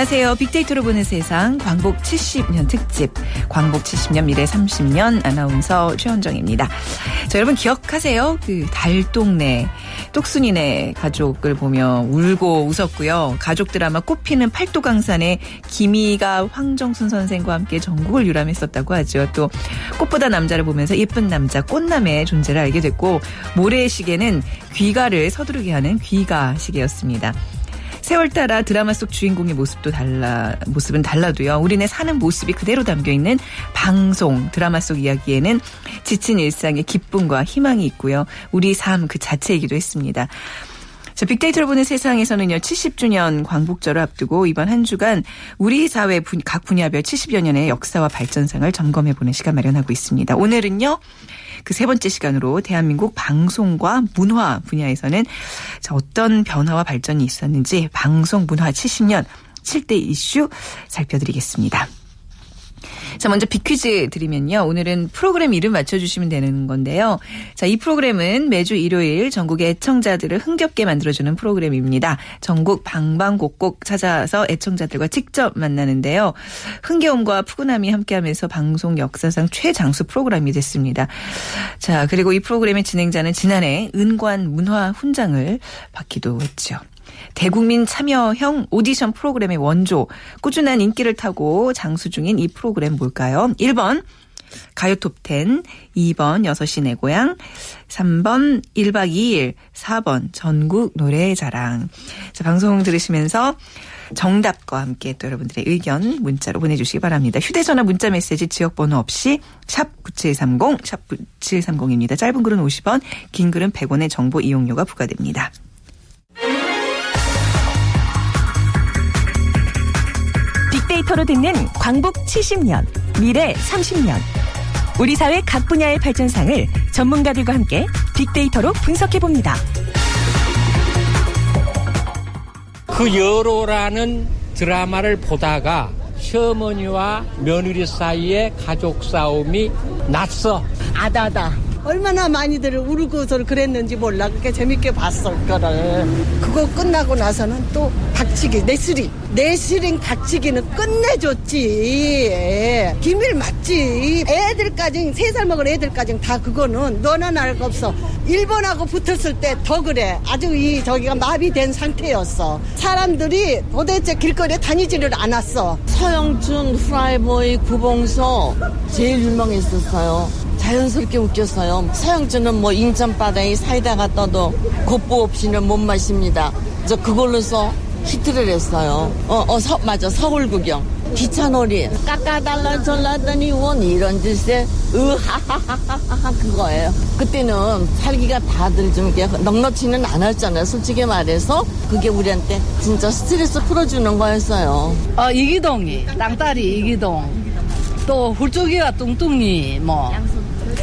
안녕하세요. 빅데이터로 보는 세상 광복 70년 특집 광복 70년 미래 30년 아나운서 최원정입니다. 자, 여러분 기억하세요? 그 달동네 똑순이네 가족을 보며 울고 웃었고요. 가족 드라마 꽃피는 팔도강산에 김희가 황정순 선생과 함께 전국을 유람했었다고 하죠. 또 꽃보다 남자를 보면서 예쁜 남자 꽃남의 존재를 알게 됐고 모래시계는 귀가를 서두르게 하는 귀가 시계였습니다. 세월 따라 드라마 속 주인공의 모습도 달라 모습은 달라도요. 우리네 사는 모습이 그대로 담겨 있는 방송 드라마 속 이야기에는 지친 일상의 기쁨과 희망이 있고요. 우리 삶 그 자체이기도 했습니다. 자, 빅데이터를 보는 세상에서는요, 70주년 광복절을 앞두고 이번 한 주간 우리 사회 분, 각 분야별 70여 년의 역사와 발전상을 점검해보는 시간 마련하고 있습니다. 오늘은요, 그 세 번째 시간으로 대한민국 방송과 문화 분야에서는 자, 어떤 변화와 발전이 있었는지 방송 문화 70년 7대 이슈 살펴드리겠습니다. 자, 먼저 빅퀴즈 드리면요. 오늘은 프로그램 이름 맞춰주시면 되는 건데요. 자, 이 프로그램은 매주 일요일 전국의 애청자들을 흥겹게 만들어주는 프로그램입니다. 전국 방방곡곡 찾아서 애청자들과 직접 만나는데요. 흥겨움과 푸근함이 함께하면서 방송 역사상 최장수 프로그램이 됐습니다. 자, 그리고 이 프로그램의 진행자는 지난해 은관 문화 훈장을 받기도 했죠. 대국민 참여형 오디션 프로그램의 원조, 꾸준한 인기를 타고 장수 중인 이 프로그램 뭘까요? 1번 가요 톱10, 2번 6시 내 고향, 3번 1박 2일, 4번 전국 노래 자랑. 자, 방송 들으시면서 정답과 함께 또 여러분들의 의견 문자로 보내주시기 바랍니다. 휴대전화 문자 메시지 지역번호 없이 샵 9730, 샵 9730입니다. 짧은 글은 50원, 긴 글은 100원의 정보 이용료가 부과됩니다. 빅데이터로 듣는 광복 70년, 미래 30년. 우리 사회 각 분야의 발전상을 전문가들과 함께 빅데이터로 분석해봅니다. 그 여로라는 드라마를 보다가 시어머니와 며느리 사이에 가족 싸움이 났어. 아다다. 얼마나 많이들 울고서 그랬는지 몰라. 그렇게 재밌게 봤어, 그거를. 그거 끝나고 나서는 또 닥치기, 내스리. 내스링 닥치기는 끝내줬지. 기밀 맞지. 애들까지, 세 살 먹은 애들까지 다 그거는 너나 날 거 없어. 일본하고 붙었을 때 더 그래. 아주 이, 저기가 마비된 상태였어. 사람들이 도대체 길거리에 다니지를 않았어. 서영춘, 후라이보이, 구봉서 제일 유명했었어요. 자연스럽게 웃겼어요. 서영준은 뭐 인천 바다에 사이다가 떠도 곱보 없이는 못 마십니다. 저 그걸로서 히트를 했어요. 어, 어, 서, 맞아. 서울 구경. 기차놀이. 깎아달라 졸라더니 원 이런 짓에 으하하하하하 그거예요. 그때는 살기가 다들 좀 넉넉지는 않았잖아요. 솔직히 말해서 그게 우리한테 진짜 스트레스 풀어주는 거였어요. 어, 이기동이 땅딸이 이기동 또 훌쩍이가 뚱뚱이 뭐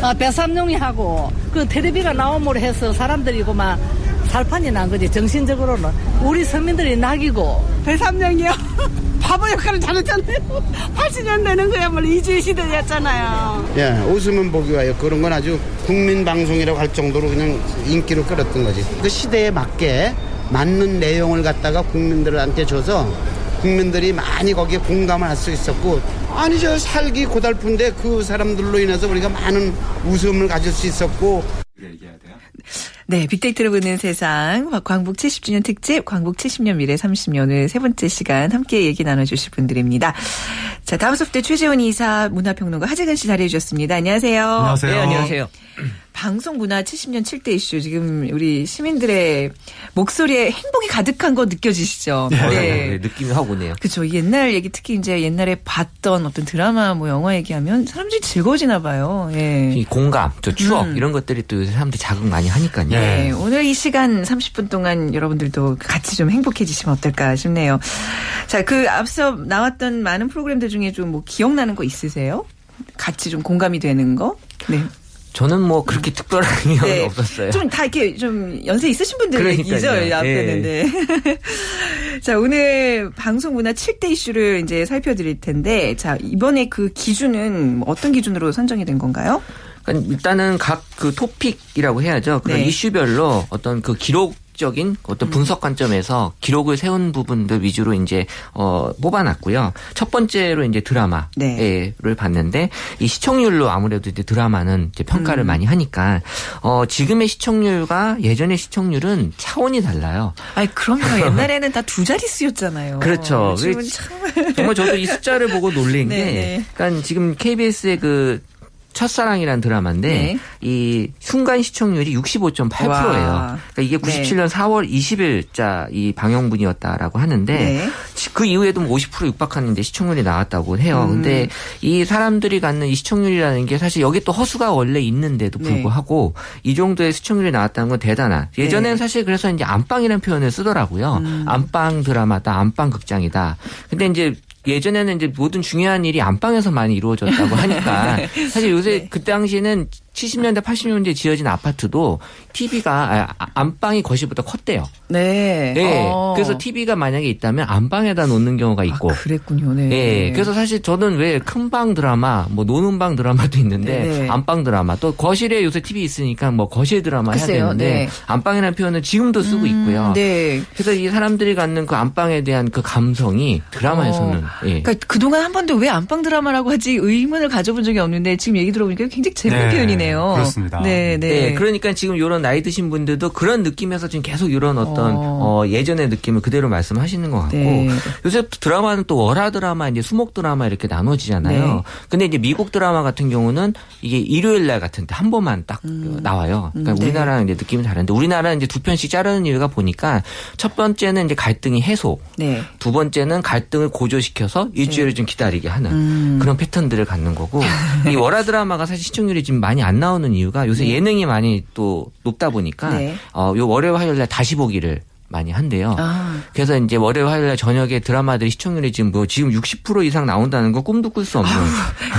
어, 배삼룡이 하고 그 텔레비가 나옴으로 해서 사람들이 고막 살판이 난 거지. 정신적으로는. 우리 서민들이 낙이고. 배삼룡이요? 바보 역할을 잘했잖아요. 80년대는 그야말로 이주의 시대였잖아요. 예, 웃으면 보기 와요. 그런 건 아주 국민 방송이라고 할 정도로 그냥 인기를 끌었던 거지. 그 시대에 맞게 맞는 내용을 갖다가 국민들한테 줘서 국민들이 많이 거기에 공감을 할 수 있었고 아니 저 살기 고달픈데 그 사람들로 인해서 우리가 많은 웃음을 가질 수 있었고. 네, 빅데이터를 보는 세상. 광복 70주년 특집 광복 70년 미래 30년을 세 번째 시간 함께 얘기 나눠주실 분들입니다. 자, 다음 소프트 최재원 이사 문화평론가 하재근 씨 자리해 주셨습니다. 안녕하세요. 안녕하세요. 네, 안녕하세요. 방송 문화 70년 7대 이슈 지금 우리 시민들의 목소리에 행복이 가득한 거 느껴지시죠? 네. 네, 느낌이 확 오네요. 그렇죠. 옛날 얘기 특히 이제 옛날에 봤던 어떤 드라마 뭐 영화 얘기하면 사람들이 즐거워지나 봐요. 예. 이 공감, 저 추억 음. 이런 것들이 또 사람들이 자극 많이 하니까요. 네, 오늘 이 시간 30분 동안 여러분들도 같이 좀 행복해지시면 어떨까 싶네요. 자, 그 앞서 나왔던 많은 프로그램들 중에 좀 뭐 기억나는 거 있으세요? 같이 좀 공감이 되는 거? 네. 저는 뭐 그렇게 특별한 기억은 네. 없었어요. 좀 다 이렇게 좀 연세 있으신 분들 그러니까요. 얘기죠. 이 앞에는. 예. 네. 자, 오늘 방송 문화 7대 이슈를 이제 살펴드릴 텐데, 자, 이번에 그 기준은 뭐 어떤 기준으로 선정이 된 건가요? 그러니까 일단은 각 그 토픽이라고 해야죠. 그런 네. 이슈별로 어떤 그 기록 과학적인 어떤 분석 관점에서 기록을 세운 부분들 위주로 이제 어 뽑아놨고요. 첫 번째로 이제 드라마를 네. 봤는데 이 시청률로 아무래도 이제 드라마는 이제 평가를 음. 많이 하니까 어 지금의 시청률과 예전의 시청률은 차원이 달라요. 아니 그럼요. 옛날에는 다 두 자릿수였잖아요. 그렇죠. 참 정말 저도 이 숫자를 보고 놀란 게, 네, 네. 그러니까 지금 KBS의 그 첫사랑이라는 드라마인데 네. 이 순간 시청률이 65.8%예요. 와. 그러니까 이게 97년 4월 20일자 이 방영분이었다라고 하는데 네. 그 이후에도 뭐50% 육박하는 이제 시청률이 나왔다고 해요. 음. 근데 이 사람들이 갖는 이 시청률이라는 게 사실 여기 또 허수가 원래 있는데도 네. 불구하고 이 정도의 시청률이 나왔다는 건 대단한. 예전에는 네. 사실 그래서 이제 안방이라는 표현을 쓰더라고요. 음. 안방 드라마다, 안방 극장이다. 근데 이제 예전에는 이제 모든 중요한 일이 안방에서 많이 이루어졌다고 하니까 사실 요새 네. 그 당시는 70년대, 80년대 지어진 아파트도 TV가 안방이 거실보다 컸대요. 네. 네. 어. 그래서 TV가 만약에 있다면 안방에다 놓는 경우가 있고. 아, 그랬군요. 네. 예. 그래서 사실 저는 왜 큰 방 드라마, 뭐 노는 방 드라마도 있는데 네. 안방 드라마 또 거실에 요새 TV 있으니까 뭐 거실 드라마 해야 글쎄요, 되는데 네. 안방이라는 표현을 지금도 쓰고 음, 있고요. 네. 그래서 이 사람들이 갖는 그 안방에 대한 그 감성이 드라마에서는 예. 그러니까 그동안 한 번도 왜 안방 드라마라고 하지 의문을 가져본 적이 없는데 지금 얘기 들어보니까 굉장히 재밌는 네, 표현이네요. 그렇습니다. 네, 네. 네, 그러니까 지금 이런 나이 드신 분들도 그런 느낌에서 지금 계속 이런 어떤 어. 어, 예전의 느낌을 그대로 말씀하시는 것 같고 네. 요새 드라마는 또 월화 드라마 이제 수목 드라마 이렇게 나눠지잖아요. 네. 근데 이제 미국 드라마 같은 경우는 이게 일요일 날 같은 때 한 번만 딱 나와요. 그러니까 음, 네. 우리나라랑 이제 느낌이 다른데 우리나라는 이제 두 편씩 자르는 이유가 보니까 첫 번째는 이제 갈등이 해소, 네. 두 번째는 갈등을 고조시켜서 일주일을 좀 기다리게 하는 음. 그런 패턴들을 갖는 거고 이 월화 드라마가 사실 시청률이 지금 많이 안 나오는 이유가 요새 예능이 많이 또 높다 보니까 네. 어, 요 월요일 화요일 날 다시 보기를 많이 한대요. 아. 그래서 이제 월요일 화요일 날 저녁에 드라마들이 시청률이 지금 뭐 지금 60% 이상 나온다는 건 꿈도 꿀 수 없는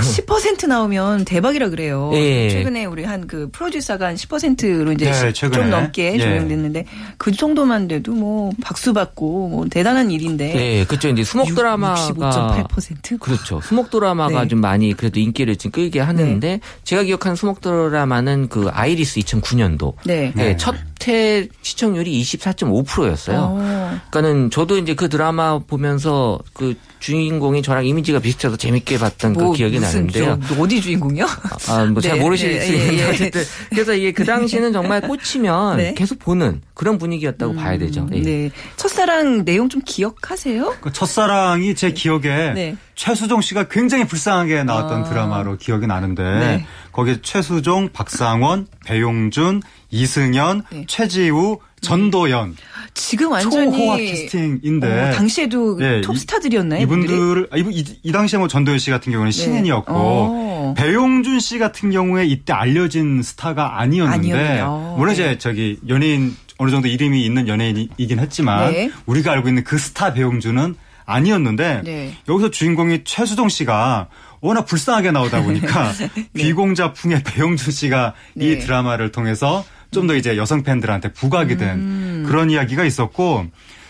10% 나오면 대박이라 그래요. 예. 최근에 우리 한 그 프로듀서가 한 10%로 이제 네. 좀 넘게 예. 조명됐는데 그 정도만 돼도 뭐 박수 받고 뭐 대단한 일인데. 네, 그렇죠. 이제 수목 육- 드라마가 65.8%? 그렇죠. 수목 드라마가 네. 좀 많이 그래도 인기를 지금 끌게 하는데 제가 기억하는 수목 드라마는 그 아이리스 2009년도 네. 네, 첫회 시청률이 24.5%였어요. 어. 그러니까는 저도 이제 그 드라마 보면서 그 주인공이 저랑 이미지가 비슷해서 재밌게 봤던 그 기억이 무슨 나는데요. 저 어디 주인공이요? 아, 뭐잘 네, 모르실 네, 수 있는데 예, 예. 어쨌든 그래서 이게 그 당시는 정말 꽂히면 네. 계속 보는 그런 분위기였다고 봐야 되죠. 예. 네. 첫사랑 내용 좀 기억하세요? 그 첫사랑이 제 기억에 네. 최수종 씨가 굉장히 불쌍하게 나왔던 아. 드라마로 기억이 나는데 네. 거기에 최수종, 박상원, 배용준, 이승연, 네. 최지우, 전도연 지금 완전히 초호화 캐스팅인데 어, 당시에도 예, 톱스타들이었나요? 이분들을 아, 이분 이, 이 당시에 뭐 전도연 씨 같은 경우는 신인이었고 어. 배용준 씨 같은 경우에 이때 알려진 스타가 아니었는데 아니었군요. 물론 네. 이제 저기 연예인 어느 정도 이름이 있는 연예인이긴 했지만 네. 우리가 알고 있는 그 스타 배용준은 아니었는데 네. 여기서 주인공이 최수종 씨가 워낙 불쌍하게 나오다 보니까 비공자풍의 배용준 씨가 네. 이 드라마를 통해서 좀 더 이제 여성 팬들한테 부각이 된 음. 그런 이야기가 있었고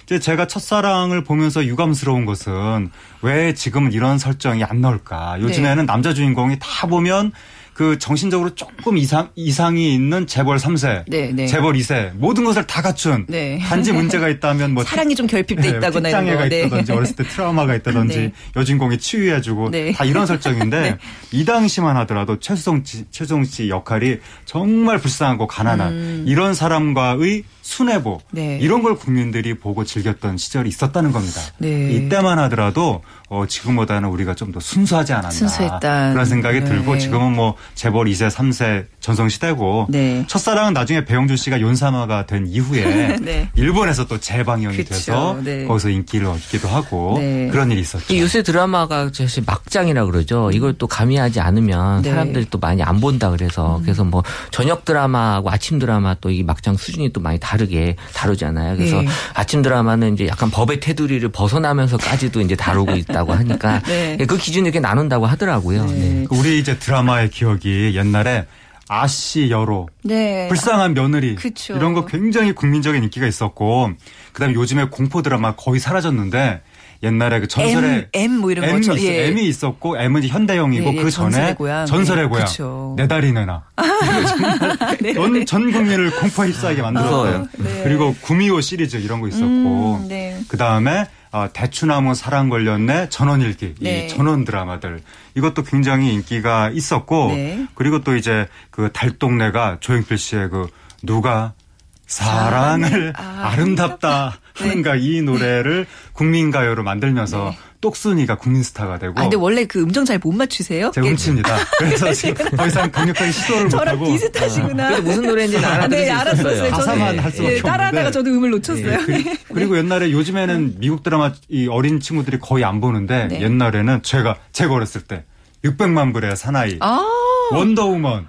이제 제가 첫사랑을 보면서 유감스러운 것은 왜 지금은 이런 설정이 안 나올까? 요즘에는 남자 주인공이 다 보면 그 정신적으로 조금 이상 이상이 있는 재벌 3세, 네, 네. 재벌 2세 모든 것을 다 갖춘 네. 단지 문제가 있다면 뭐 사랑이 좀 결핍돼 네, 있다거나 거. 네. 있다든지 어렸을 때 트라우마가 있다든지 네. 여주인공이 치유해주고 네. 다 이런 설정인데 네. 이 당시만 하더라도 최수종 씨, 최수종 씨 역할이 정말 불쌍하고 가난한 이런 사람과의 순애보 음. 네. 이런 걸 국민들이 보고 즐겼던 시절이 있었다는 겁니다. 네. 이때만 하더라도 어, 지금보다는 우리가 좀 더 순수하지 않았나 순수했다. 그런 생각이 네. 들고 지금은 뭐 재벌 2세 3세 전성 시대고 네. 첫사랑은 나중에 배용준 씨가 윤사마가 된 이후에 네. 일본에서 또 재방영이 그쵸. 돼서 네. 거기서 인기를 얻기도 하고 네. 그런 일이 있었죠. 이 요새 드라마가 사실 막장이라 그러죠. 이걸 또 가미하지 않으면 네. 사람들이 또 많이 안 본다 그래서 그래서 뭐 저녁 드라마하고 아침 드라마 또 이 막장 수준이 또 많이 다르 게 다루잖아요. 그래서 네. 아침 드라마는 이제 약간 법의 테두리를 벗어나면서까지도 이제 다루고 있다고 하니까 네. 그 기준을 이렇게 나눈다고 하더라고요. 네. 우리 이제 드라마의 기억이 옛날에 아씨 여로 네. 불쌍한 며느리 그쵸. 이런 거 굉장히 국민적인 인기가 있었고 그다음에 요즘에 공포 드라마 거의 사라졌는데 옛날에 그 전설의 M, M 뭐 이런 M이 거죠. 있어, 예. M이 있었고 M은 이제 현대형이고 예, 예, 그 전에 전설의 고향. 전설의 예, 고향 그쵸. 내 다리 내놔 네, 전, 전 국민을 공포에 휩싸이게 만들었던 무서워요. 네. 그리고 구미호 시리즈 이런 거 있었고 음, 네. 그 다음에 어, 대추나무 사랑 걸렸네 전원일기 네. 이 전원 드라마들 이것도 굉장히 인기가 있었고 네. 그리고 또 이제 그 달동네가 조영필 씨의 그 누가 사랑을 아, 아름답다 하는가 이 노래를 국민가요로 만들면서 똑순이가 국민스타가 되고 네. 아, 근데 원래 그 음정 잘 못 맞추세요? 제가 훔칩니다. 그래서 지금 더 이상 강력하게 시도를 저랑 못하고 비슷하시구나. 그래도 무슨 노래인지는 알아들을 네. 있었어요. 가사만 할 수밖에 예, 따라하다가. 저도 음을 놓쳤어요. 예, 그 리, 고 옛날에 요즘에는 미국 드라마 이 어린 친구들이 거의 안 보는데 네. 옛날에는 제가 제가 어렸을 때 600만 불의 사나이, 아, 원더우먼,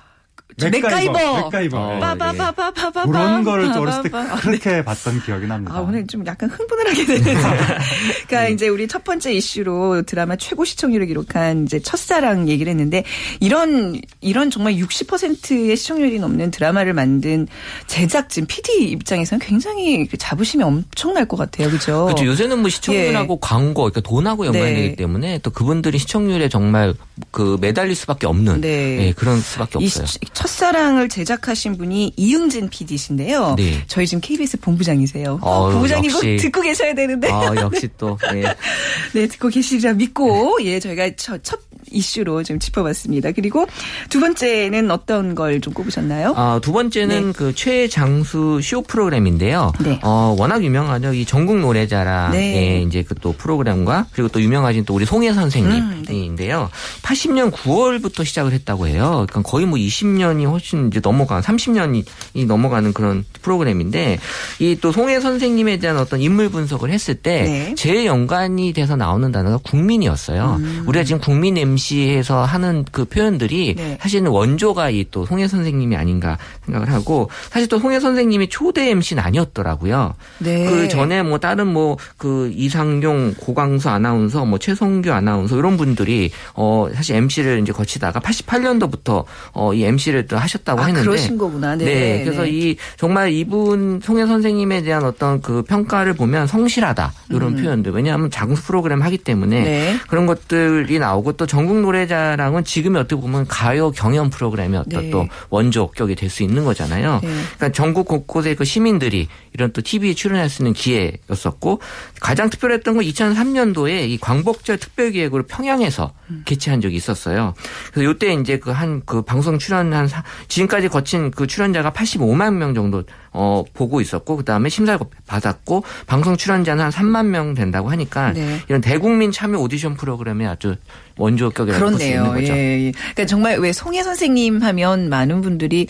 맥가이버. 맥가이버. 예. 빠바바바바바바. 그런 거를 어렸을 때. 그렇게 봤던 기억이 납니다. 아, 오늘 좀 약간 흥분을 하게 되네요. 그러니까 이제 우리 첫 번째 이슈로 드라마 최고 시청률을 기록한 이제 첫사랑 얘기를 했는데 이런 이런 정말 60%의 시청률이 넘는 드라마를 만든 제작진 PD 입장에서는 굉장히 그 자부심이 엄청날 것 같아요. 그죠? 그렇죠. 요새는 뭐 시청률하고 광고, 그러니까 돈하고 연관이 네. 되기 때문에 또 그분들이 시청률에 정말 그 매달릴 수밖에 없는 네. 예, 그런 수밖에 이 없어요. 시- 첫 사랑을 제작하신 분이 이응진 PD신데요. 네. 저희 지금 KBS 본부장이세요. 어우, 본부장님 꼭 역시. 듣고 계셔야 되는데. 아, 역시 또 예. 네, 듣고 계시리라 믿고, 예, 저희가 첫, 첫 이슈로 좀 짚어봤습니다. 그리고 두 번째는 어떤 걸 좀 꼽으셨나요? 아, 두 번째는 네. 그 최장수 쇼 프로그램인데요. 네. 어, 워낙 유명하죠. 이 전국 노래자랑의 네. 이제 그 또 프로그램과 그리고 또 유명하신 또 우리 송혜 음, 네. 선생님인데요. 80년 9월부터 시작을 했다고 해요. 그러니까 거의 뭐 20년 이 훨씬 이제 넘어간 30년이 넘어가는 그런 프로그램인데 이 또 송혜 선생님에 대한 어떤 인물 분석을 했을 때 네. 제일 연관이 돼서 나오는 단어가 국민이었어요. 음. 우리가 지금 국민 MC에서 하는 그 표현들이 네. 사실은 원조가 이 또 송혜 선생님이 아닌가 생각을 하고 사실 또 송혜 선생님이 초대 MC는 아니었더라고요. 네. 그 전에 뭐 다른 뭐 그 이상용, 고광수 아나운서, 뭐 최성규 아나운서 이런 분들이 어 사실 MC를 이제 거치다가 88년도부터 어이 MC를 또 하셨다고 아, 했는데 그러신 거구나. 네. 그래서 네. 이 정말 이분 송혜 선생님에 대한 어떤 그 평가를 보면 성실하다 이런 표현들 왜냐하면 장수 프로그램 하기 때문에 음. 네. 그런 것들이 나오고 또 전국 노래자랑은 지금이 어떻게 보면 가요 경연 프로그램의 어떤 네. 또 원조격이 될 수 있는 거잖아요. 네. 그러니까 전국 곳곳의 그 시민들이 이런 또 TV에 출연할 수 있는 기회였었고 가장 특별했던 건 2003년도에 이 광복절 특별기획으로 평양에서 음. 개최한 적이 있었어요. 그래서 요때 이제 그 한그 방송 출연한 사- 지금까지 거친 그 출연자가 85만 명 정도 어 보고 있었고 그다음에 심사를 받았고 방송 출연자는 한 3만 명 된다고 하니까 네. 이런 대국민 참여 오디션 프로그램에 아주 원조격이라고 볼 수 있는 그렇네요. 거죠. 예, 예. 그러니까 정말 왜 송혜 선생님 하면 많은 분들이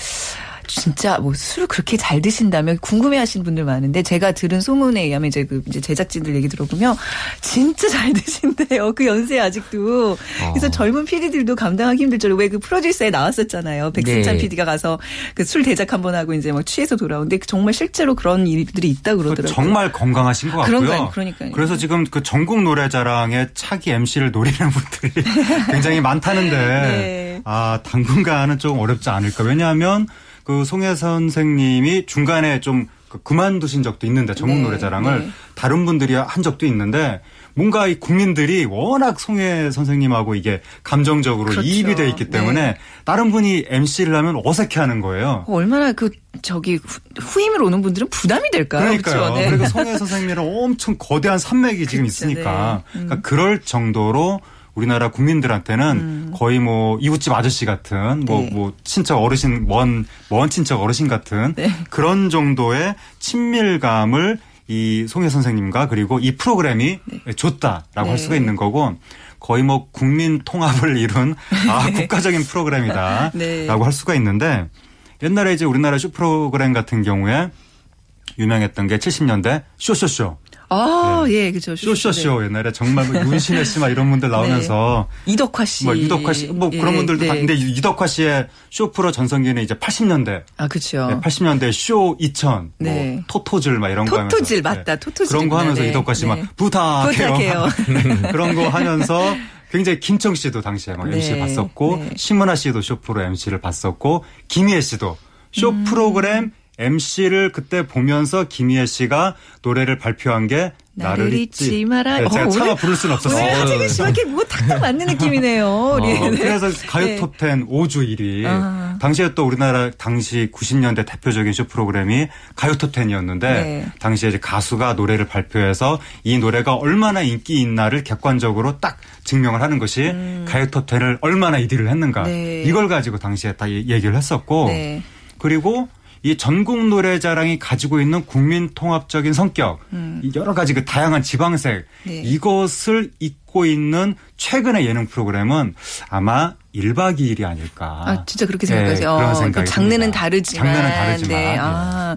진짜 뭐 술을 그렇게 잘 드신다면 궁금해하시는 분들 많은데 제가 들은 소문에 의하면 이제 그 이제 제작진들 얘기 들어보면 진짜 잘 드신대요. 그 연세 아직도. 그래서 어. 젊은 PD들도 감당하기 힘들 정도 왜그 프로듀서에 나왔었잖아요. 백승찬 네. PD가 가서 그 술 대작 한번 하고 이제 막 취해서 돌아오는데 정말 실제로 그런 일들이 있다 그러더라고요. 정말 건강하신 것 같고요. 그런가요? 그러니까요. 그래서 지금 그 전국 노래자랑의 차기 MC를 노리는 분들이 굉장히 많다는데 네. 아 당분간은 좀 어렵지 않을까. 왜냐하면 그 송혜 선생님이 중간에 좀그 그만두신 적도 있는데 전국 네, 노래자랑을 네. 다른 분들이 한 적도 있는데 뭔가 이 국민들이 워낙 송혜 선생님하고 이게 감정적으로 그렇죠. 이입이 돼 있기 때문에 네. 다른 분이 MC를 하면 어색해하는 거예요. 얼마나 그 저기 후- 후임을 오는 분들은 부담이 될까요? 그러니까요. 그렇죠? 네. 그리고 송혜 선생님이랑 엄청 거대한 산맥이 지금 그쵸, 있으니까 네. 음. 그러니까 그럴 정도로 우리나라 국민들한테는 거의 뭐 이웃집 아저씨 같은 뭐뭐 음. 네. 친척 어르신 먼먼 친척 어르신 같은 네. 그런 정도의 친밀감을 이 송혜 선생님과 그리고 이 프로그램이 줬다라고 네. 할 수가 있는 거고 거의 뭐 국민 통합을 이룬 아 국가적인 프로그램이다라고 네. 할 수가 있는데 옛날에 이제 우리나라 쇼 프로그램 같은 경우에 유명했던 게 70년대 쇼쇼쇼. 아, 예, 그죠. 쇼쇼쇼 옛날에 정말 뭐 윤신혜 씨 막 이런 분들 나오면서 네. 이덕화 씨. 뭐 이덕화 씨 뭐 예, 그런 분들도 네. 봤는데 이덕화 씨의 쇼 프로 전성기는 이제 80년대 아, 그죠. 네, 80년대 쇼 2000, 네. 뭐 토토즐 막 이런 거 하면서 토토즐, 네. 맞다. 토토즐. 그런 거 하면서 네. 이덕화 씨막 네. 부탁해요. 부탁해요. 그런 거 하면서 굉장히 김청 씨도 당시에 막 네. MC 봤었고 네. 심은하 씨도 쇼 프로 MC를 봤었고 김희애 씨도 쇼 음. 프로그램 MC를 그때 보면서 김희애 씨가 노래를 발표한 게 나를 잊지 마라. 네, 제가 어, 차마 오늘- 부를 수는 없었어요. 오늘 하재근 씨밖에 뭐 탁탁 맞는 느낌이네요. 우리. 어, 네. 그래서 가요 네. 톱10 5주 1위. 아. 당시에 또 우리나라 당시 90년대 대표적인 쇼 프로그램이 가요 톱10이었는데 네. 당시에 이제 가수가 노래를 발표해서 이 노래가 얼마나 인기 있나를 객관적으로 딱 증명을 하는 것이 가요 톱10을 얼마나 1위를 했는가. 음. 네. 이걸 가지고 당시에 다 얘- 얘기를 했었고 네. 그리고 이 전국 노래자랑이 가지고 있는 국민 통합적인 성격, 음. 이 여러 가지 그 다양한 지방색 네. 이것을 잇고 있는 최근의 예능 프로그램은 아마 1박 2일이 아닐까. 아, 진짜 그렇게 네, 생각하세요. 그런 어, 생각이 그 장르는. 다르지만. 장르는 다르지만. 네. 예. 아,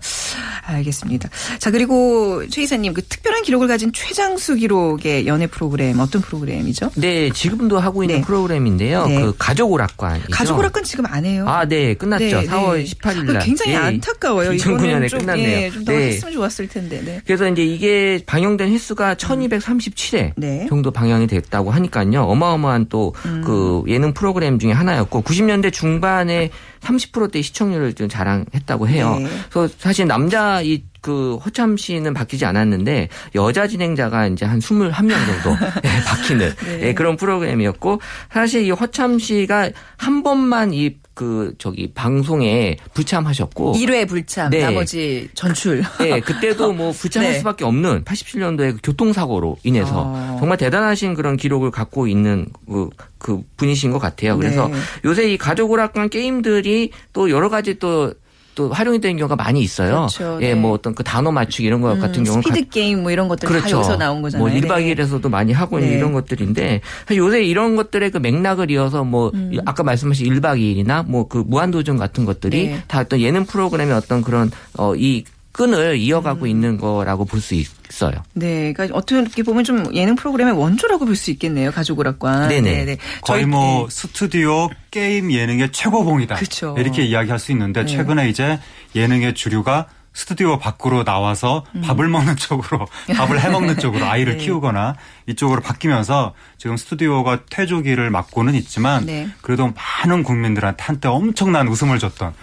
알겠습니다. 자, 그리고 최 이사님, 그 특별한 기록을 가진 최장수 기록의 연애 프로그램, 어떤 프로그램이죠? 네, 지금도 하고 있는 네. 프로그램인데요. 네. 그 가족 오락관. 가족 오락관 지금 안 해요? 아, 네, 끝났죠. 네, 4월 네. 18일 그 날. 굉장히 예. 안타까워요. 2009년에 이거는 좀, 끝났네요. 예, 좀더 네. 했으면 좋았을 텐데. 네. 그래서 이제 이게 방영된 횟수가 1237회 네. 정도 방영 이 됐다고 하니까요. 어마어마한 또그 예능 프로그램 중에 하나였고 90년대 중반에 30%대 시청률을 좀 자랑했다고 해요. 네. 그래서 사실 남자 이그 허참 씨는 바뀌지 않았는데 여자 진행자가 이제 한 21명 정도 예, 바뀌는 네. 예, 그런 프로그램이었고 사실 이 허참 씨가 한 번만 이 그 저기 방송에 불참하셨고 1회 불참, 네. 나머지 전출. 네, 그때도 뭐 불참할 네. 수밖에 없는 87년도에 그 교통사고로 인해서 어. 정말 대단하신 그런 기록을 갖고 있는 그, 그 분이신 것 같아요. 그래서 네. 요새 이 가족 오락관 게임들이 또 여러 가지 또 또 활용이 되는 경우가 많이 있어요. 그렇죠. 예, 네. 뭐 어떤 그 단어 맞추기 이런 것 같은 경우는 스피드 게임 뭐 이런 것들 다 그렇죠. 여기서 나온 거잖아요. 뭐 1박 네. 2일에서도 많이 하고 있는 네. 이런 것들인데 사실 요새 이런 것들의 그 맥락을 이어서 뭐 음. 아까 말씀하신 1박 2일이나 뭐 그 무한도전 같은 것들이 네. 다 어떤 예능 프로그램의 어떤 그런 어이 끈을 이어가고 음. 있는 거라고 볼 수 있어요. 네, 그러니까 어떻게 보면 좀 예능 프로그램의 원조라고 볼 수 있겠네요. 가족 오락관. 네네. 거의 저희- 뭐 네. 스튜디오 게임 예능의 최고봉이다. 그쵸. 이렇게 이야기할 수 있는데 네. 최근에 이제 예능의 주류가 스튜디오 밖으로 나와서 음. 밥을 먹는 쪽으로 밥을 해 먹는 쪽으로 아이를 네. 키우거나 이쪽으로 바뀌면서 지금 스튜디오가 퇴조기를 맞고는 있지만 네. 그래도 많은 국민들한테 한때 엄청난 웃음을 줬던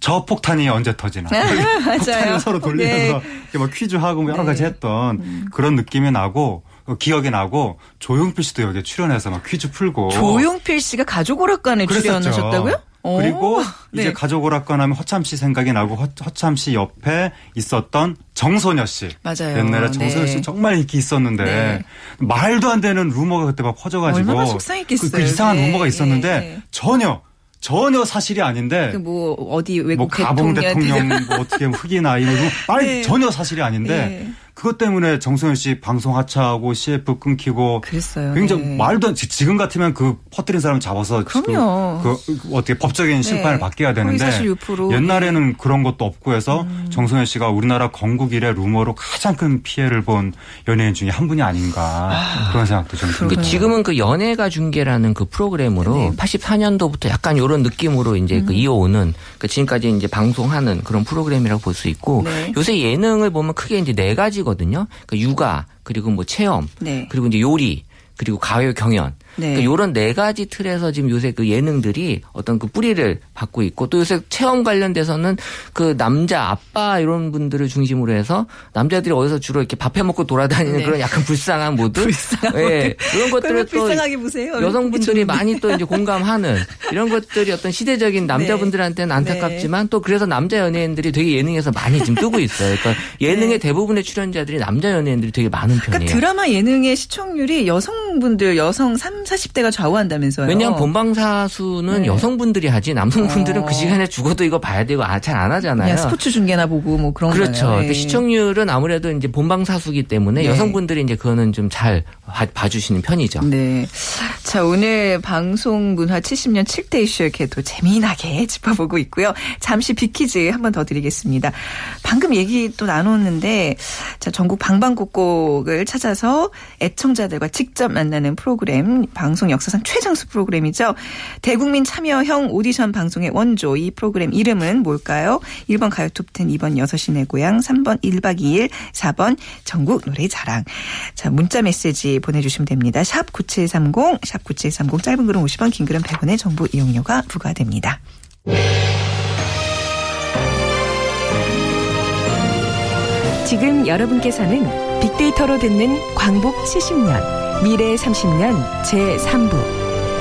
저 폭탄이 언제 터지나 음. 맞아요. 폭탄을 서로 돌리면서 네. 막 퀴즈하고 뭐 여러 네. 가지 했던 그런 느낌이 나고 어, 기억이 나고 조용필 씨도 여기에 출연해서 막 퀴즈 풀고 조용필 씨가 가족 오락관에. 출연하셨다고요? 오, 그리고 네. 이제 가족 오락관 하면 허참 씨 생각이 나고 허, 허참 씨 옆에 있었던 정소녀 씨. 맞아요. 옛날에 정소녀 네. 씨 정말 인기 있었는데 네. 말도 안 되는 루머가 그때 막 퍼져가지고 얼마나 속상했겠어요. 그, 그 이상한 네. 루머가 있었는데 네. 전혀 전혀 사실이 아닌데 그 뭐 어디 외국 뭐 가봉 대통령 대통령 뭐 어떻게 흑이나 이런 말 네. 전혀 사실이 아닌데 네. 그것 때문에 정소연 씨 방송 하차하고 CF 끊기고 그랬어요. 굉장히 네. 말도 안 지- 지금 같으면 그 퍼뜨린 사람 잡아서 그럼요. 그, 그 어떻게 법적인 심판을 네. 받게 해야 되는데. 네. 옛날에는 그런 것도 없고 해서 음. 정소연 씨가 우리나라 건국 이래 루머로 가장 큰 피해를 본 연예인 중에 한 분이 아닌가 그런 생각도 좀그 듭니다. 지금은 그 연예가 중계라는 그 프로그램으로 네. 84년도부터 약간 이런 느낌으로 이제 음. 그 이어오는 그 지금까지 이제 방송하는 그런 프로그램이라고 볼 수 있고 네. 요새 예능을 보면 크게 이제 네 가지 거든요. 그 육아 그리고 뭐 체험 네. 그리고 이제 요리 그리고 가요 경연. 네. 그러니까 요런 네 가지 틀에서 지금 요새 그 예능들이 어떤 그 뿌리를 받고 있고 또 요새 체험 관련돼서는 그 남자 아빠 이런 분들을 중심으로 해서 남자들이 어디서 주로 이렇게 밥해 먹고 돌아다니는 네. 그런 약간 불쌍한 모드. 불쌍한 예. 이런 것들을 또. 여성분들이 많이 또 이제 공감하는 이런 것들이 어떤 시대적인 남자분들한테는 안타깝지만 또 그래서 남자 연예인들이 되게 예능에서 많이 지금 뜨고 있어요. 그러니까 예능의 네. 대부분의 출연자들이 남자 연예인들이 되게 많은 편이에요. 그러니까 드라마 예능의 시청률이 여성분들 여성 3, 40대가 좌우한다면서요. 왜냐하면 본방사수는 네. 여성분들이 하지 남성분들은 어. 그 시간에 죽어도 이거 봐야 되고 아, 잘 안 하잖아요. 스포츠 중계나 보고 뭐 그런 그렇죠. 근데 시청률은 아무래도 이제 본방사수기 때문에 네. 여성분들이 이제 그거는 좀 잘 봐주시는 편이죠. 네. 자, 오늘 방송 문화 70년 7대 이슈 이렇게 또 재미나게 짚어보고 있고요. 잠시 비키즈 한 번 더 드리겠습니다. 방금 얘기 또 나눴는데, 자, 전국 방방곡곡을 찾아서 애청자들과 직접 만나는 프로그램, 방송 역사상 최장수 프로그램이죠. 대국민 참여형 오디션 방송의 원조, 이 프로그램 이름은 뭘까요? 1번 가요톱10, 2번 6시 내 고향, 3번 1박 2일, 4번 전국 노래 자랑. 자, 문자 메시지 보내주시면 됩니다. 샵 9730, 샵 9730, 짧은 글은 50원, 긴 글은 100원의 정보 이용료가 부과됩니다. 지금 여러분께서는 빅데이터로 듣는 광복 70년, 미래 30년 제3부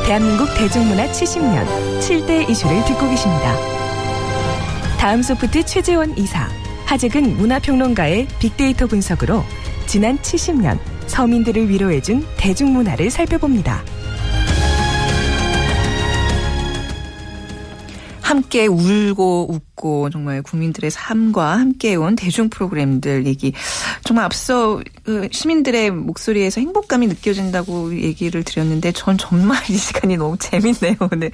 대한민국 대중문화 70년 7대 이슈를 듣고 계십니다. 다음 소프트 최재원 이사, 하재근 문화평론가의 빅데이터 분석으로 지난 70년 서민들을 위로해준 대중문화를 살펴봅니다. 함께 울고 웃고 정말 국민들의 삶과 함께 온 대중 프로그램들 얘기 정말 앞서 그 시민들의 목소리에서 행복감이 느껴진다고 얘기를 드렸는데 전 정말 이 시간이 너무 재밌네요 오늘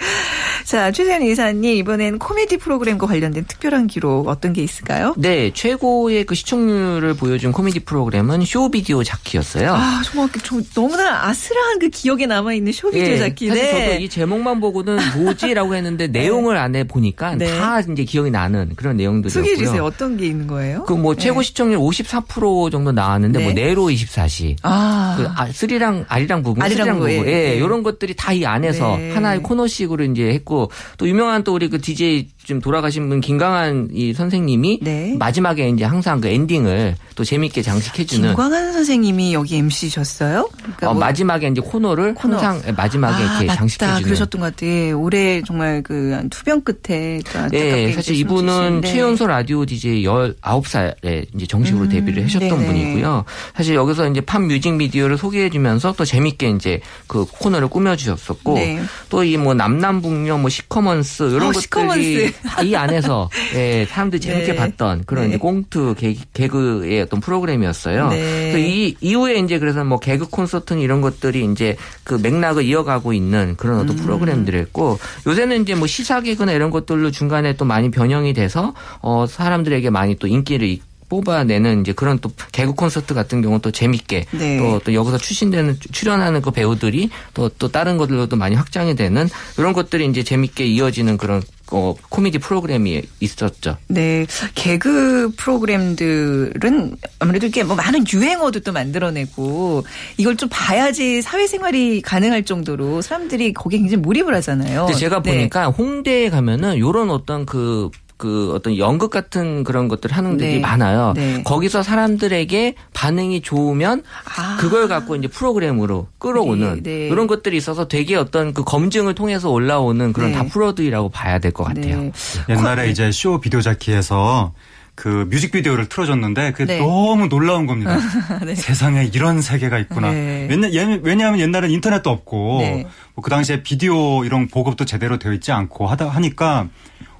자 최세현 이사님 이번엔 코미디 프로그램과 관련된 특별한 기록 어떤 게 있을까요? 네, 최고의 그 시청률을 보여준 코미디 프로그램은 쇼비디오 자키였어요. 아 정말 좀 너무나 아슬한 그 기억에 남아 있는 쇼비디오 예, 자키네. 사실 저도 이 제목만 보고는 뭐지라고 했는데 내용을 안에 보니까 네. 다 이제 기억이 나는 그런 내용들이었고요. 소개해 주세요. 어떤 게 있는 거예요? 그뭐 네. 최고 시청률 54% 정도 나왔는데 네. 뭐 네로 24시. 아. 그 아, 스리랑 아리랑 부부, 아리랑 스리랑 부부, 예, 예. 이런 것들이 다 이 안에서 네. 하나의 코너식으로 이제 했고 또 유명한 또 우리 그 DJ 좀 돌아가신 분 김강한 이 선생님이 네. 마지막에 이제 항상 그 엔딩을 또 재밌게 장식해주는 김광한 선생님이 여기 MC셨어요? 그러니까 어, 뭐 마지막에 이제 코너를 코너. 항상 마지막에 아, 이렇게 맞다. 장식해주는. 그러셨던 것 같아요. 올해 정말 그 투병 끝에 예, 이제 사실 이분은 네. 최연소 라디오 DJ 19살에 이제 정식으로 음, 데뷔를 하셨던 네네. 분이고요. 사실 여기서 이제 팝 뮤직비디오를 소개해주면서 또 재밌게 이제 그 코너를 꾸며주셨었고 네. 또이 뭐 남남북녀 뭐 시커먼스 이런 어, 것들이 시커먼스. 다이 안에서 예, 사람들이 재밌게 네. 봤던 그런 네. 이제 꽁트 개, 개그의 어떤 프로그램이었어요. 네. 그이 이후에 이제 그래서 뭐 개그 콘서트 이런 것들이 이제 그 맥락을 이어가고 있는 그런 어떤 음. 프로그램들이었고 요새는 이제 뭐 시사 개그나 이런 것들로 중간에 또 많이 변형이 돼서 어 사람들에게 많이 또 인기를 이- 뽑아내는 이제 그런 또 개그 콘서트 같은 경우 또 재밌게 네. 또, 또 여기서 출신되는 출연하는 그 배우들이 또또 다른 것들로도 많이 확장이 되는 이런 것들이 이제 재밌게 이어지는 그런 어 코미디 프로그램이 있었죠. 네, 개그 프로그램들은 아무래도 이게 뭐 많은 유행어도 또 만들어내고 이걸 좀 봐야지 사회생활이 가능할 정도로 사람들이 거기에 굉장히 몰입을 하잖아요. 근데 제가 네. 보니까 홍대에 가면은 요런 어떤 그, 그 어떤 연극 같은 그런 것들 하는 데들이 네. 많아요. 네. 거기서 사람들에게 반응이 좋으면 아. 그걸 갖고 이제 프로그램으로 끌어오는 네, 네. 이런 것들이 있어서 되게 어떤 그 검증을 통해서 올라오는 그런 네. 다 프로들이라고 봐야 될 것 같아요. 네. 옛날에 이제 쇼 비디오 자키에서 그 뮤직비디오를 틀어줬는데 그게 네. 너무 놀라운 겁니다. 네. 세상에 이런 세계가 있구나. 네. 왜냐, 예- 왜냐하면 옛날엔 인터넷도 없고 네. 뭐그 당시에 비디오 이런 보급도 제대로 되어 있지 않고 하다 하니까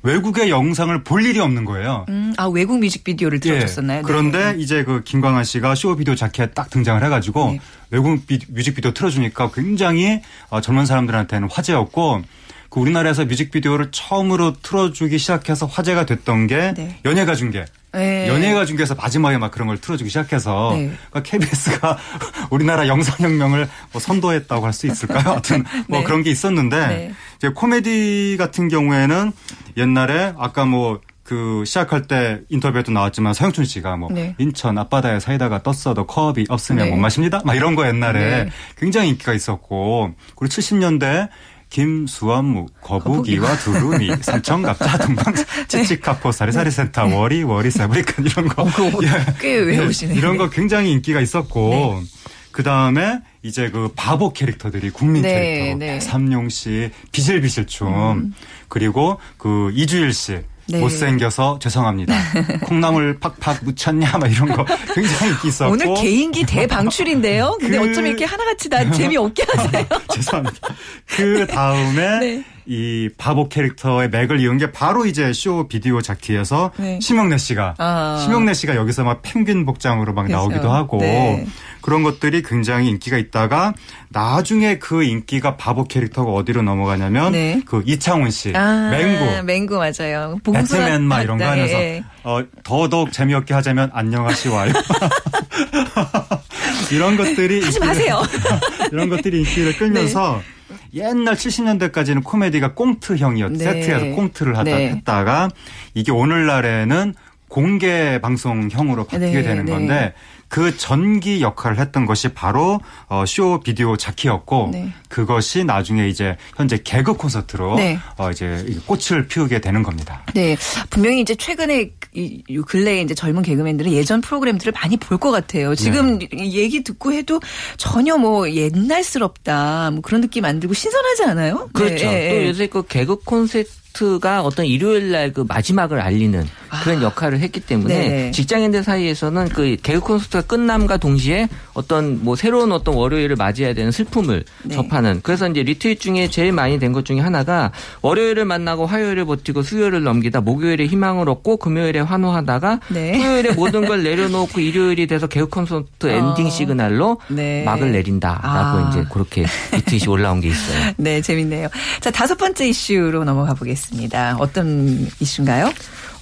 외국의 영상을 볼 일이 없는 거예요. 음, 아 외국 뮤직비디오를 들어줬었나요? 예. 네. 그런데 이제 그 김광한 씨가 쇼 비디오 자켓에 딱 등장을 해가지고 네. 외국 비- 뮤직비디오 틀어주니까 굉장히 어, 젊은 사람들한테는 화제였고 그 우리나라에서 뮤직비디오를 처음으로 틀어주기 시작해서 화제가 됐던 게 네. 연예가 중계. 네. 연예가 중계에서 마지막에 막 그런 걸 틀어주기 시작해서 네. 그러니까 KBS가 우리나라 영상혁명을 뭐 선도했다고 할 수 있을까요? 하여튼 뭐 네. 그런 게 있었는데 네. 이제 코미디 같은 경우에는 옛날에 아까 뭐그 시작할 때 인터뷰에도 나왔지만 서영춘 씨가 뭐 네. 인천 앞바다에 사이다가 떴어도 컵이 없으면 네. 못 마십니다. 막 이런 거 옛날에 네. 굉장히 인기가 있었고 그리고 70년대 김수완무 거북이와 두루미 삼천갑자 동방 찌찌카포 사리사리센터 워리 워리 세브리칸 이런 거 예. 꽤 외우시네요. 이런 거 굉장히 인기가 있었고 네. 그 다음에 이제 그 바보 캐릭터들이 국민 네, 캐릭터 네. 음. 삼룡 씨 비실비실춤 그리고 그 이주일 씨 네. 못생겨서 죄송합니다. 콩나물 팍팍 묻혔냐 막 이런 거 굉장히 인기 있었고 오늘 개인기 대방출인데요. 근데 그- 어쩜 이렇게 하나같이 다 재미없게 하세요? 죄송합니다. 그 다음에 네. 이 바보 캐릭터의 맥을 이은 게 바로 이제 쇼 비디오 자키에서 네. 심영래 씨가 아. 심영래 씨가 여기서 막 펭귄 복장으로 막 그렇죠. 나오기도 하고 네. 그런 것들이 굉장히 인기가 있다가 나중에 그 인기가 바보 캐릭터가 어디로 넘어가냐면 네. 그 이창훈 씨 아, 맹구 맹구 맞아요. 배트맨 막 이런 거 네. 하면서 어, 더더욱 재미없게 하자면 안녕하시와요. 이런 것들이 하지 마세요. 이런 것들이 인기를 끌면서 옛날 70년대까지는 코미디가 꽁트형이었 네. 세트에서 꽁트를 하다 네. 했다가 이게 오늘날에는 공개 방송형으로 바뀌게 네, 되는 네. 건데 그 전기 역할을 했던 것이 바로 어, 쇼 비디오 자키였고 네. 그것이 나중에 이제 현재 개그 콘서트로 네. 어, 이제 이 꽃을 피우게 되는 겁니다. 네, 분명히 이제 최근에 이, 이 근래에 이제 젊은 개그맨들은 예전 프로그램들을 많이 볼 것 같아요. 지금 네. 이 얘기 듣고 해도 전혀 뭐 옛날스럽다, 뭐 그런 느낌 안 들고 신선하지 않아요? 그렇죠. 네, 또 네. 요새 그 개그 콘서트가 어떤 일요일 날 그 마지막을 알리는 그런 역할을 했기 때문에 아. 네. 직장인들 사이에서는 그 개그 콘서트가 끝남과 동시에 어떤 뭐 새로운 어떤 월요일을 맞이해야 되는 슬픔을 네. 접하는 그래서 이제 리트윗 중에 제일 많이 된 것 중에 하나가 월요일을 만나고 화요일을 버티고 수요일을 넘기다 목요일에 희망을 얻고 금요일에 환호하다가 네. 토요일에 모든 걸 내려놓고 일요일이 돼서 개그 콘서트 엔딩 시그널로 네. 막을 내린다라고 아. 이제 그렇게 리트윗이 올라온 게 있어요. 네, 재밌네요. 자, 다섯 번째 이슈로 넘어가 보겠습니다. 어떤 이슈인가요?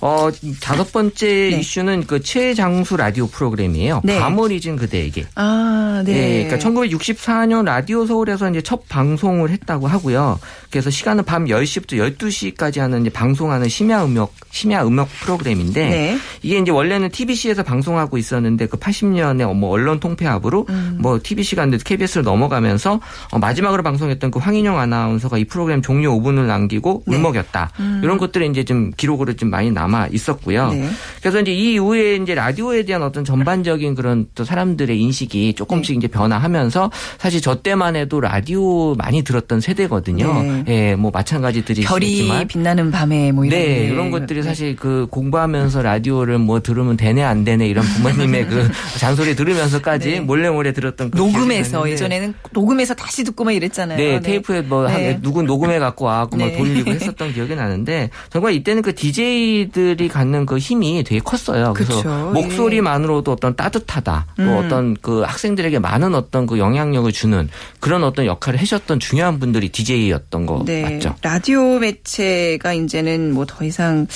어, 다섯 번째 네. 이슈는 그 최장수 라디오 프로그램이에요. 네. 밤을 잊은 그대에게. 아, 네. 예, 그러니까 1964년 라디오 서울에서 이제 첫 방송을 했다고 하고요. 그래서 시간은 밤 10시부터 12시까지 하는 이제 방송하는 심야 음악 심야 음악 프로그램인데 네. 이게 이제 원래는 TBC에서 방송하고 있었는데 그 80년에 뭐 언론 통폐합으로 음. 뭐 TBC가 이제 KBS를 넘어가면서 어, 마지막으로 방송했던 그 황인영 아나운서가 이 프로그램 종료 5분을 남기고 네. 울먹였다. 음. 이런 것들이 이제 좀 기록으로 좀 많이 남아 있었고요. 네. 그래서 이제 이 이후에 이제 라디오에 대한 어떤 전반적인 그런 또 사람들의 인식이 조금씩 네. 이제 변화하면서 사실 저 때만 해도 라디오 많이 들었던 세대거든요. 네. 예, 뭐 마찬가지들이 별이 있지만. 빛나는 밤에 뭐 이런 네, 게. 이런 것들이 사실 그 공부하면서 라디오를 뭐 들으면 되네 안 되네 이런 부모님의 그 잔소리 들으면서까지 네. 몰래 몰래 들었던 그 녹음해서 예전에는 녹음해서 다시 듣고 막 이랬잖아요. 네, 테이프에 뭐 한- 네. 누군 녹음해 갖고 와갖고 막 네. 돌리고 했었던 기억이 나는데 정말 이때는 그 DJ들 이 갖는 그 힘이 되게 컸어요. 그래서 그쵸, 목소리만으로도 어떤 따뜻하다, 또 음. 어떤 그 학생들에게 많은 어떤 그 영향력을 주는 그런 어떤 역할을 해주셨던 중요한 분들이 DJ였던 거 네. 맞죠? 라디오 매체가 이제는 뭐 더 이상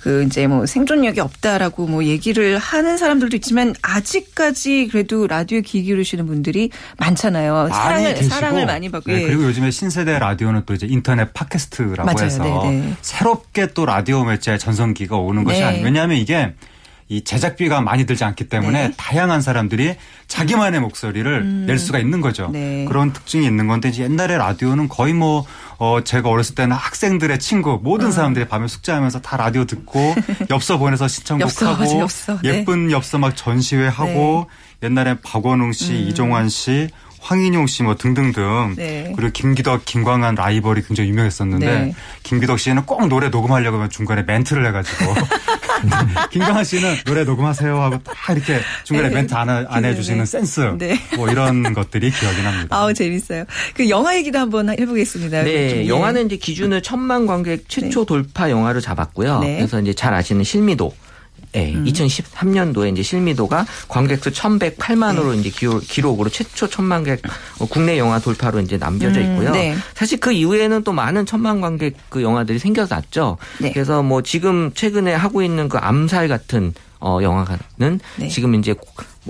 그 이제 뭐 생존력이 없다라고 뭐 얘기를 하는 사람들도 있지만 아직까지 그래도 라디오 귀 기울이시는 분들이 많잖아요. 사랑을 계시고, 사랑을 많이 받고. 네, 예. 그리고 요즘에 신세대 라디오는 또 이제 인터넷 팟캐스트라고 맞아요. 해서 네, 네. 새롭게 또 라디오 매체의 전성기 가 오는 것이 네. 아니에요. 왜냐하면 이게 이 제작비가 많이 들지 않기 때문에 네. 다양한 사람들이 자기만의 목소리를 낼 수가 있는 거죠. 음. 네. 그런 특징이 있는 건데 이제 옛날에 라디오는 거의 뭐 어, 제가 어렸을 때는 학생들의 친구 모든 사람들이 밤에 숙제하면서 다 라디오 듣고 엽서 보내서 엽서, 신청곡하고 맞아, 엽서. 네. 예쁜 엽서 막 전시회 하고 옛날에 박원웅 씨, 이종환 씨, 황인용 씨 뭐 등등등 네. 그리고 김기덕, 김광한 라이벌이 굉장히 유명했었는데 네. 김기덕 씨는 꼭 노래 녹음하려고 하면 중간에 멘트를 해가지고 김광한 씨는 노래 녹음하세요 하고 딱 이렇게 중간에 네. 멘트 안, 하- 안 네. 해주시는 센스 네. 뭐 이런 것들이 기억이 납니다. 아우 재밌어요. 그 영화 얘기도 한번 해보겠습니다. 네, 좀, 예. 영화는 이제 기준을 천만 관객 최초 돌파 영화로 잡았고요. 네. 그래서 이제 잘 아시는 실미도. 네, 음. 2013년도에 이제 실미도가 관객 수 1,108만으로 네. 이제 기록, 기록으로 최초 천만 객 어, 국내 영화 돌파로 이제 남겨져 음, 있고요. 네. 사실 그 이후에는 또 많은 천만 관객 그 영화들이 생겨났죠. 네. 그래서 뭐 지금 최근에 하고 있는 그 암살 같은 어 영화는 네. 지금 이제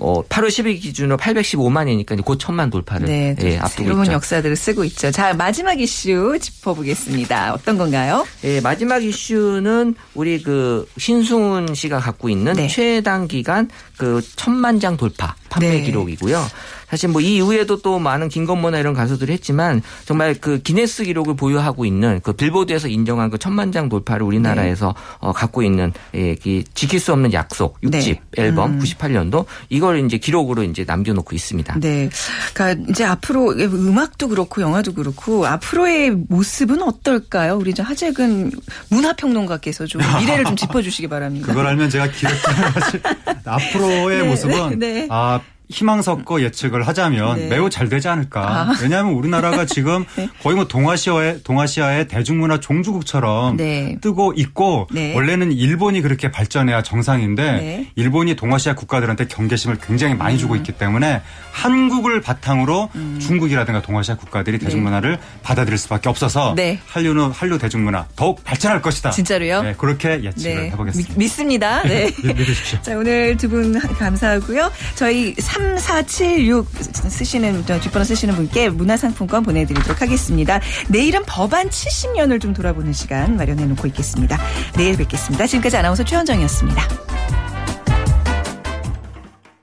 어 8월 10일 기준으로 815만이니까 이제 곧 천만 돌파를 네, 예, 앞두고 새로운 있죠. 역사들을 쓰고 있죠. 자 마지막 이슈 짚어보겠습니다. 어떤 건가요? 예, 마지막 이슈는 우리 그 신승훈 씨가 갖고 있는 네. 최단 기간 그 천만 장 돌파 판매 네. 기록이고요. 사실 뭐 이 이후에도 또 많은 김건모나 이런 가수들이 했지만 정말 그 기네스 기록을 보유하고 있는 그 빌보드에서 인정한 그 천만 장 돌파를 우리나라에서 어, 갖고 있는 예, 그 지킬 수 없는 약속 6집 네. 앨범 음. 98년도 이걸 이제 기록으로 이제 남겨놓고 있습니다. 네. 그러니까 이제 앞으로 음악도 그렇고 영화도 그렇고 앞으로의 모습은 어떨까요? 우리 이제 하재근 문화평론가께서 좀 미래를 좀 짚어주시기 바랍니다. 그걸 알면 제가 사실 앞으로의 네, 모습은 네, 네. 아 희망 섞어 예측을 하자면 네. 매우 잘 되지 않을까. 아. 왜냐하면 우리나라가 지금 네. 거의 뭐 동아시아의 동아시아의 대중문화 종주국처럼 네. 뜨고 있고 네. 원래는 일본이 그렇게 발전해야 정상인데 네. 일본이 동아시아 국가들한테 경계심을 굉장히 많이 주고 음. 있기 때문에 한국을 바탕으로 중국이라든가 동아시아 국가들이 대중문화를 받아들일 수밖에 없어서 네. 한류는 한류 대중문화 더욱 발전할 것이다. 진짜로요? 네, 그렇게 예측을 해보겠습니다. 믿, 습니다 네. 믿- 믿으십시오. 자, 오늘 두 분 감사하고요. 저희 3476 쓰시는, 저 뒷번호 쓰시는 분께 문화상품권 보내드리도록 하겠습니다. 내일은 법안 70년을 좀 돌아보는 시간 마련해 놓고 있겠습니다. 내일 뵙겠습니다. 지금까지 아나운서 최현정이었습니다.